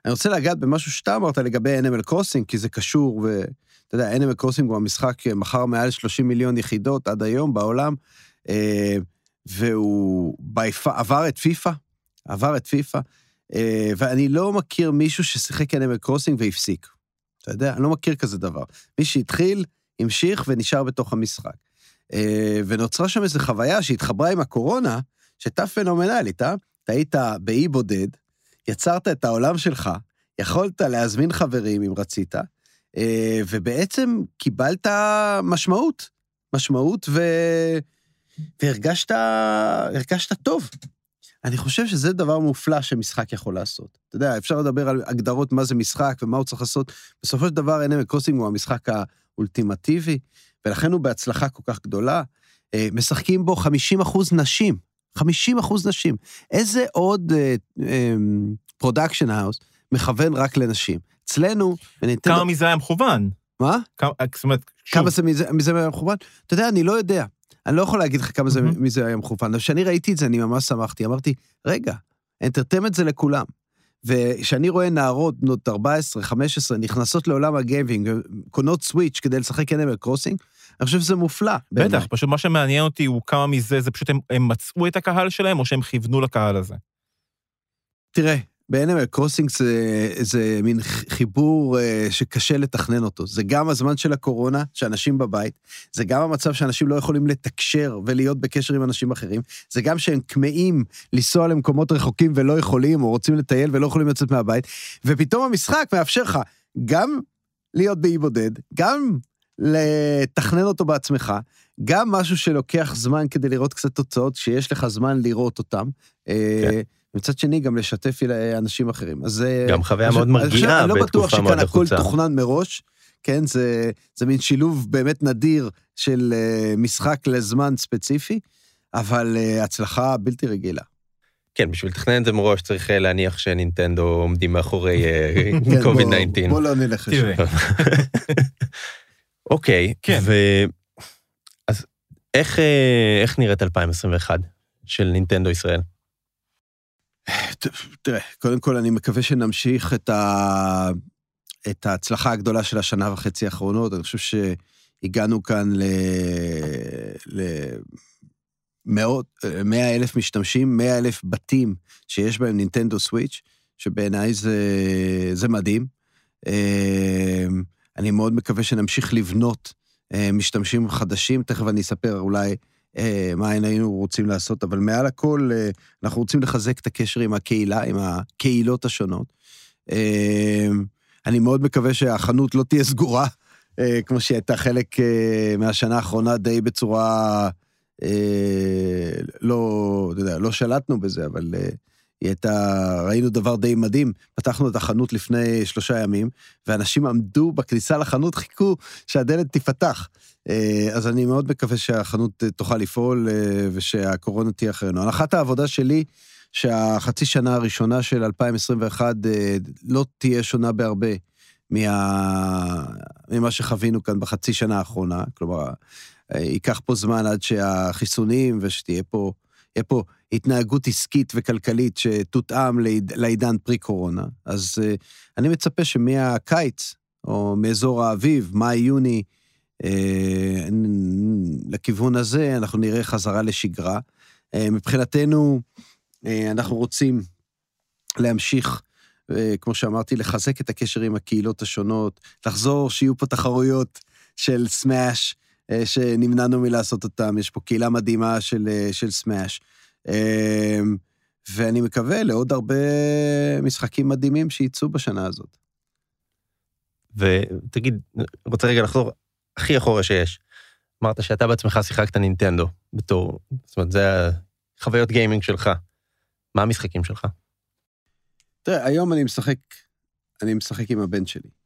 אני רוצה לגעת במשהו שאתה אמרת לגבי Animal Crossing, כי זה קשור, ואתה יודע, Animal Crossing הוא המשחק מכר מעל 30 מיליון יחידות עד היום בעולם, אמ, והוא ביפ... עבר את פיפא, עבר את פיפא. אה, ואני לא מכיר מישהו ששיחק אנימל קרוסינג והפסיק. אתה יודע, אני לא מכיר כזה דבר. מי שהתחיל, המשיך ונשאר בתוך המשחק. אה, ונוצרה שם איזו חוויה שהתחברה עם הקורונה, שהייתה פנומנלית, אה? אתה היית באי בודד, יצרת את העולם שלך, יכולת להזמין חברים אם רצית, אה, ובעצם קיבלת משמעות, משמעות ו... והרגשת הרגשת טוב. אני חושב שזה דבר מופלא שמשחק יכול לעשות. אתה יודע, אפשר לדבר על הגדרות מה זה משחק ומה הוא צריך לעשות. בסופו של דבר, אנימל קרוסינג הוא המשחק האולטימטיבי, ולכן הוא בהצלחה כל כך גדולה. אה, משחקים בו 50 אחוז נשים, 50 אחוז נשים. איזה עוד production uh, house מכוון רק לנשים? אצלנו, בנינטנדו... כמה מזה היה מכוון? מה? כמה, זאת אומרת, שוב. כמה זה מזה, מזה היה מכוון? אתה יודע, אני לא יודע. אני לא יכול להגיד לך כמה זה. מזה היה מכוון. כשאני ראיתי את זה, אני ממש שמחתי. אמרתי, רגע, entertainment זה לכולם. וכשאני רואה נערות בנות 14, 15, נכנסות לעולם ה gaming, קונות סוויץ' כדי לשחק אנימל קרוסינג, אני חושב שזה מופלא. בטח, פשוט מה שמעניין אותי הוא כמה מזה, זה פשוט הם, הם מצאו את הקהל שלהם, או שהם כיוונו לקהל הזה. תראה, באנימל קרוסינג זה, זה מין חיבור אה, שקשה לתכנן אותו. זה גם הזמן של הקורונה, שאנשים בבית, זה גם המצב שאנשים לא יכולים לתקשר ולהיות בקשר עם אנשים אחרים, זה גם שהם כמהים לנסוע למקומות רחוקים ולא יכולים, או רוצים לטייל ולא יכולים לצאת מהבית, ופתאום המשחק מאפשר לך גם להיות באי בודד, גם לתכנן אותו בעצמך, גם משהו שלוקח זמן כדי לראות קצת תוצאות, שיש לך זמן לראות אותם. כן. מצד שני, גם לשתף אנשים אחרים. אז... אה, גם חוויה מאוד חושב- אני חושב- מרגיעה אני לא בטוח בתקופה מאוד שכאן הכל לחוצה. תוכנן מראש, כן? זה, זה מין שילוב באמת נדיר של אה, משחק לזמן ספציפי, אבל אה, הצלחה בלתי רגילה. כן, בשביל לתכנן את זה מראש צריך להניח שנינטנדו עומדים מאחורי [laughs] כן, בוא- קוביד-19. בוא לא נלך לשם. תראה, [laughs] אוקיי, כן. ו... אז איך, איך נראית 2021 של נינטנדו ישראל? תראה, קודם כל אני מקווה שנמשיך את, ה... את ההצלחה הגדולה של השנה וחצי האחרונות. אני חושב שהגענו כאן ל... ל... מאות, מאה אלף משתמשים, מאה אלף בתים שיש בהם נינטנדו סוויץ', שבעיניי זה, זה מדהים. אה, אני מאוד מקווה שנמשיך לבנות אה, משתמשים חדשים, תכף אני אספר אולי מה היינו רוצים לעשות, אבל מעל הכל, אה, אנחנו רוצים לחזק את הקשר עם הקהילה, עם הקהילות השונות. אה, אני מאוד מקווה שהחנות לא תהיה סגורה, אה, כמו שהיא הייתה חלק אה, מהשנה האחרונה די בצורה... אה, לא, אתה יודע, לא שלטנו בזה, אבל אה, היא הייתה, ראינו דבר די מדהים. פתחנו את החנות לפני שלושה ימים, ואנשים עמדו בכניסה לחנות, חיכו שהדלת תיפתח. אה, אז אני מאוד מקווה שהחנות אה, תוכל לפעול אה, ושהקורונה תהיה אחרינו. הנחת העבודה שלי, שהחצי שנה הראשונה של 2021 אה, לא תהיה שונה בהרבה מה... ממה שחווינו כאן בחצי שנה האחרונה. כלומר, ייקח פה זמן עד שהחיסונים ושתהיה פה, יהיה פה התנהגות עסקית וכלכלית שתותאם לעיד, לעידן פרי-קורונה. אז אה, אני מצפה שמהקיץ, או מאזור האביב, מאי-יוני, אה, לכיוון הזה, אנחנו נראה חזרה לשגרה. אה, מבחינתנו, אה, אנחנו רוצים להמשיך, כמו שאמרתי, לחזק את הקשר עם הקהילות השונות, לחזור, שיהיו פה תחרויות של סמאש, שנמנענו מלעשות אותם, יש פה קהילה מדהימה של, אה, של סמאש. אה, ואני מקווה לעוד הרבה משחקים מדהימים שייצאו בשנה הזאת. ותגיד, רוצה רגע לחזור הכי אחורה שיש. אמרת שאתה בעצמך שיחקת נינטנדו בתור, זאת אומרת, זה החוויות גיימינג שלך. מה המשחקים שלך? תראה, היום אני משחק, אני משחק עם הבן שלי, אה,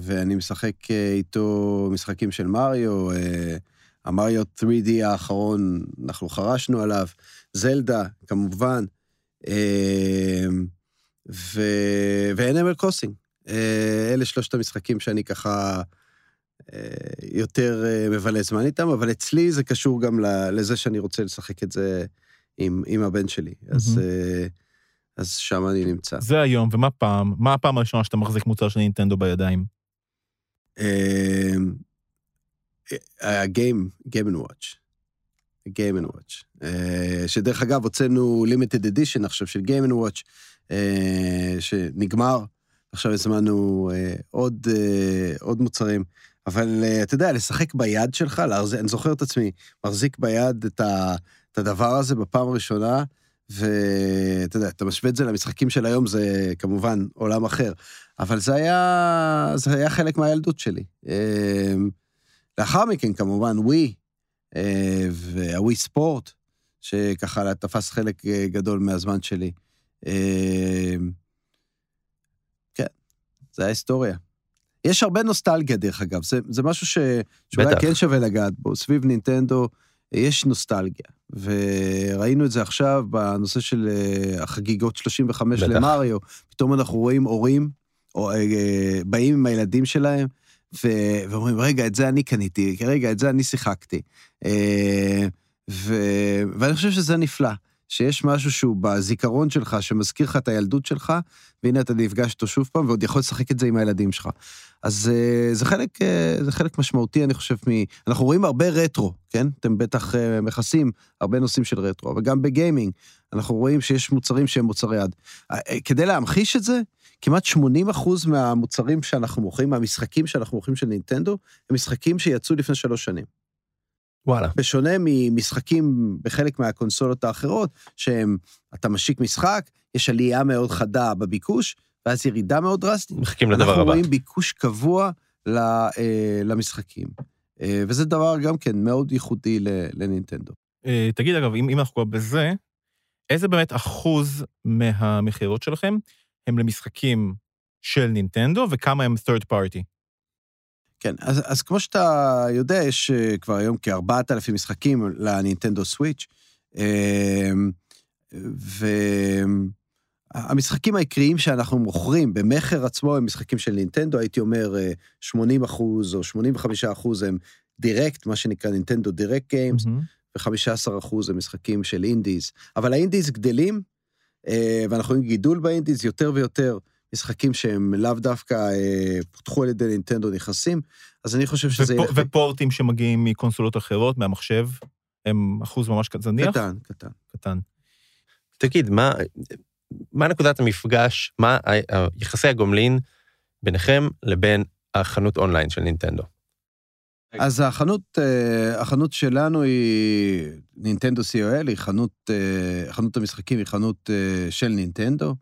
ואני משחק אה, איתו משחקים של מריו, אה, המריו 3D האחרון, אנחנו חרשנו עליו, זלדה, כמובן, אה, ו... ואנימל קוסינג. אה, אלה שלושת המשחקים שאני ככה אה, יותר אה, מבלה זמן איתם, אבל אצלי זה קשור גם לזה שאני רוצה לשחק את זה עם, עם הבן שלי. אז, מהמם. אה, אז שם אני נמצא. זה היום, ומה פעם? מה הפעם הראשונה שאתה מחזיק מוצר של נינטנדו בידיים? Game and Watch. Game and Watch. אה, שדרך אגב, הוצאנו לימיטד אדישן עכשיו של and Watch, אה, שנגמר, עכשיו הזמנו אה, עוד, אה, עוד מוצרים. אבל אה, אתה יודע, לשחק ביד שלך, להרז... אני זוכר את עצמי, מחזיק ביד את, ה... את הדבר הזה בפעם הראשונה, ואתה יודע, אתה משווה את זה למשחקים של היום, זה כמובן עולם אחר. אבל זה היה, זה היה חלק מהילדות שלי. אה, לאחר מכן, כמובן, ווי, אה, והווי ספורט, שככה תפס חלק אה, גדול מהזמן שלי. אה, כן, זה ההיסטוריה. יש הרבה נוסטלגיה, דרך אגב, זה, זה משהו ש, שאולי בטח. כן שווה לגעת בו. סביב נינטנדו יש נוסטלגיה, וראינו את זה עכשיו בנושא של אה, החגיגות 35 בטח. למריו. פתאום אנחנו רואים הורים או, אה, אה, באים עם הילדים שלהם, ו... ואומרים, רגע, את זה אני קניתי, רגע, את זה אני שיחקתי. אה, ו... ואני חושב שזה נפלא, שיש משהו שהוא בזיכרון שלך, שמזכיר לך את הילדות שלך, והנה אתה נפגש איתו שוב פעם, ועוד יכול לשחק את זה עם הילדים שלך. אז אה, זה חלק, אה, זה חלק משמעותי, אני חושב, מ... אנחנו רואים הרבה רטרו, כן? אתם בטח אה, מכסים הרבה נושאים של רטרו, אבל גם בגיימינג, אנחנו רואים שיש מוצרים שהם מוצרי יד. כדי להמחיש את זה, כמעט 80 אחוז מהמוצרים שאנחנו מוכרים, מהמשחקים שאנחנו מוכרים של נינטנדו, הם משחקים שיצאו לפני שלוש שנים. וואלה. בשונה ממשחקים בחלק מהקונסולות האחרות, שהם, אתה משיק משחק, יש עלייה מאוד חדה בביקוש, ואז ירידה מאוד דרסטית. מחכים לדבר אנחנו הבא. רואים ביקוש קבוע ל, אה, למשחקים. אה, וזה דבר גם כן מאוד ייחודי ל- לנינטנדו. אה, תגיד, אגב, אם, אם אנחנו כבר בזה, איזה באמת אחוז מהמכירות שלכם הם למשחקים של נינטנדו, וכמה הם third party? כן, אז, אז כמו שאתה יודע, יש אה, כבר היום כ-4,000 משחקים לנינטנדו סוויץ', אה, והמשחקים העיקריים שאנחנו מוכרים במכר עצמו הם משחקים של נינטנדו, הייתי אומר אה, 80 אחוז או 85 אחוז הם direct, מה שנקרא נינטנדו direct games, מהמם. ו-15 אחוז הם משחקים של indies. אבל ה indies גדלים, אה, ואנחנו רואים גידול באינדיז יותר ויותר. משחקים שהם לאו דווקא אה, פותחו על ידי נינטנדו נכנסים, אז אני חושב שזה ופו- ילך ופורטים שמגיעים מקונסולות אחרות, מהמחשב, הם אחוז ממש זניח? קטן, קטן. קטן. תגיד, מה, מה נקודת המפגש, מה יחסי הגומלין ביניכם לבין החנות אונליין של נינטנדו? אז החנות, אה, החנות שלנו היא נינטנדו COL, היא חנות, אה, חנות המשחקים היא חנות אה, של נינטנדו,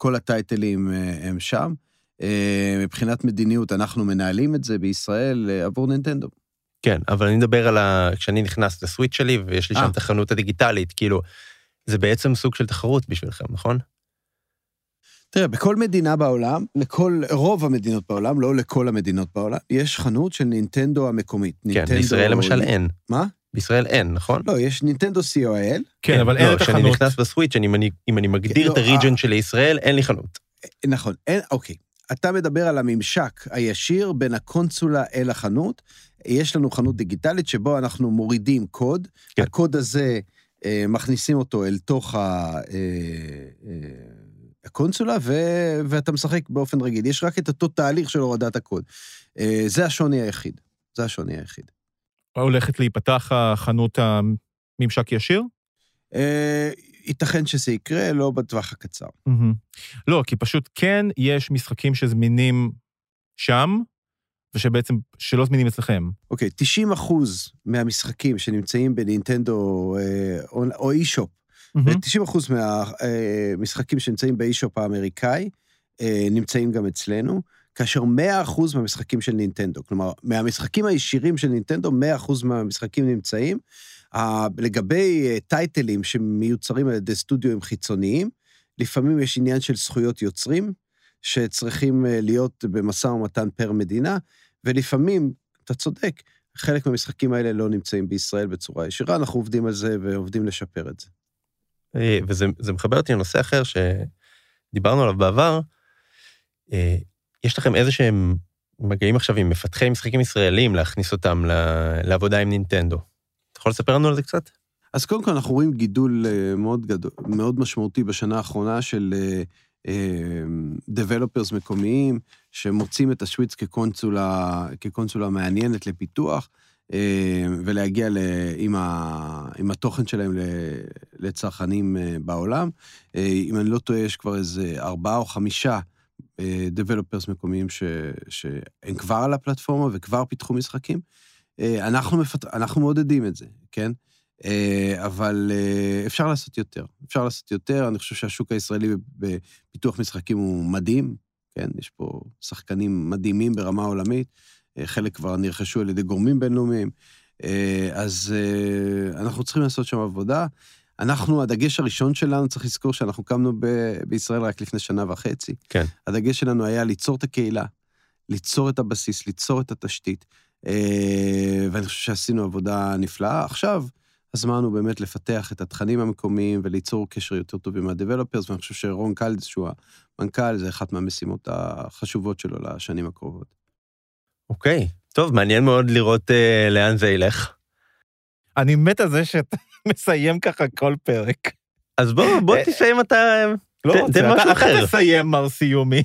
כל הטייטלים אה, הם שם. אה, מבחינת מדיניות, אנחנו מנהלים את זה בישראל אה, עבור נינטנדו. כן, אבל אני מדבר על ה... כשאני נכנס לסוויץ' שלי ויש לי שם אה. את החנות הדיגיטלית, כאילו, זה בעצם סוג של תחרות בשבילכם, נכון? תראה, בכל מדינה בעולם, לכל, רוב המדינות בעולם, לא לכל המדינות בעולם, יש חנות של נינטנדו המקומית. כן, נינטנדו- בישראל למשל אין. מה? בישראל אין, נכון? לא, יש נינטנדו COL, כן, אבל אין לא, את כשאני. נכנס בסוויץ', אני, אני, אם אני מגדיר לא, את הריג'ן אה. של ישראל, אין לי חנות. נכון, אין, אוקיי. אתה מדבר על הממשק הישיר בין הקונסולה אל החנות. יש לנו חנות דיגיטלית שבו אנחנו מורידים קוד. כן. הקוד הזה, אה, מכניסים אותו אל תוך ה, אה, אה, הקונסולה, ו, ואתה משחק באופן רגיל. יש רק את אותו תהליך של הורדת הקוד. אה, זה השוני היחיד. זה השוני היחיד. הולכת להיפתח החנות הממשק ישיר? אה, ייתכן שזה יקרה, לא בטווח הקצר. לא, כי פשוט כן יש משחקים שזמינים שם, ושבעצם, שלא זמינים אצלכם. אוקיי, 90 אחוז מהמשחקים שנמצאים בנינטנדו אה, או- אי-שופ, מהמם. ו-90% מהמשחקים שנמצאים באי-שופ האמריקאי אה, נמצאים גם אצלנו, כאשר 100% מהמשחקים של נינטנדו, כלומר, מהמשחקים הישירים של נינטנדו, 100% מהמשחקים נמצאים. לגבי אה, טייטלים שמיוצרים על ידי סטודיואים חיצוניים, לפעמים יש עניין של זכויות יוצרים, שצריכים אה, להיות במשא ומתן פר מדינה, ולפעמים, אתה צודק, חלק מהמשחקים האלה לא נמצאים בישראל בצורה ישירה, אנחנו עובדים על זה ועובדים לשפר את זה. אה, וזה זה מחבר אותי לנושא אחר שדיברנו עליו בעבר. יש לכם איזה שהם מגעים עכשיו עם מפתחי משחקים ישראלים להכניס אותם לעבודה עם נינטנדו. אתה יכול לספר לנו על זה קצת? אז קודם כל אנחנו רואים גידול אה, מאוד גדול, מאוד משמעותי בשנה האחרונה של דבלופרס מקומיים, שמוצאים את השוויץ כקונסולה, כקונסולה מעניינת לפיתוח. אה, ולהגיע ל, עם, ה, עם התוכן שלהם לצרכנים בעולם. אה, אם אני לא טועה, יש כבר איזה ארבעה או חמישה דבלופרס מקומיים ש, שהם כבר על הפלטפורמה וכבר פיתחו משחקים. אנחנו, מפת... אנחנו מעודדים את זה, כן? אבל אפשר לעשות יותר. אפשר לעשות יותר, אני חושב שהשוק הישראלי בפיתוח משחקים הוא מדהים, כן? יש פה שחקנים מדהימים ברמה עולמית. אה, חלק כבר נרכשו על ידי גורמים בינלאומיים. אה, אז אה, אנחנו צריכים לעשות שם עבודה. אנחנו, הדגש הראשון שלנו, צריך לזכור שאנחנו קמנו ב- בישראל רק לפני שנה וחצי. כן. הדגש שלנו היה ליצור את הקהילה, ליצור את הבסיס, ליצור את התשתית. ואני חושב שעשינו עבודה נפלאה. עכשיו, הזמן הוא באמת לפתח את התכנים המקומיים וליצור קשר יותר טוב עם ה-Developers, ואני חושב שרון קלדס, שהוא המנכ"ל, זה אחת מהמשימות החשובות שלו לשנים הקרובות. אוקיי, טוב, מעניין מאוד לראות uh, לאן זה ילך. אני מת על זה שאתה מסיים ככה כל פרק. אז בוא, בוא אה, תסיים אתה... לא רוצה, אתה אחר תסיים, מר סיומי.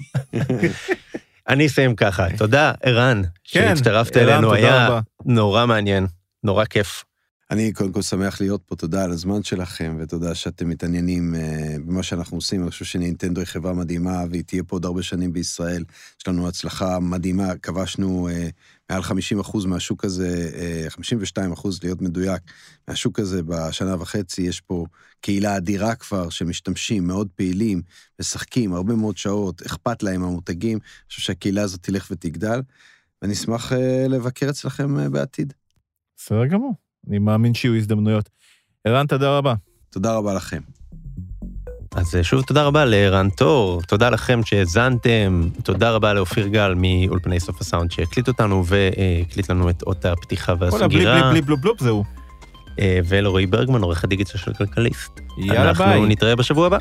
[laughs] אני אסיים ככה. תודה, ערן, כן, שהצטרפת אלינו, היה נורא מעניין, נורא כיף. אני קודם כל שמח להיות פה, תודה על הזמן שלכם, ותודה שאתם מתעניינים uh, במה שאנחנו עושים. אני חושב שנינטנדו היא חברה מדהימה, והיא תהיה פה עוד הרבה שנים בישראל. יש לנו הצלחה מדהימה, כבשנו uh, מעל 50 אחוז מהשוק הזה, uh, 52 אחוז להיות מדויק, מהשוק הזה בשנה וחצי. יש פה קהילה אדירה כבר, שמשתמשים, מאוד פעילים, משחקים הרבה מאוד שעות, אכפת להם המותגים. אני חושב שהקהילה הזאת תלך ותגדל, ואני אשמח uh, לבקר אצלכם uh, בעתיד. בסדר גמור. אני מאמין שיהיו הזדמנויות. ערן, תודה רבה. תודה רבה לכם. אז אה, שוב תודה רבה לערן תור, תודה לכם שהאזנתם, תודה רבה לאופיר גל מאולפני סוף הסאונד שהקליט אותנו והקליט לנו את אות הפתיחה והסגירה. בלי בלי בלי בלופ בלופ זהו. אה, ולרועי ברגמן, עורך הדיגיטל של כלכליסט. יאללה ביי. אנחנו נתראה בשבוע הבא.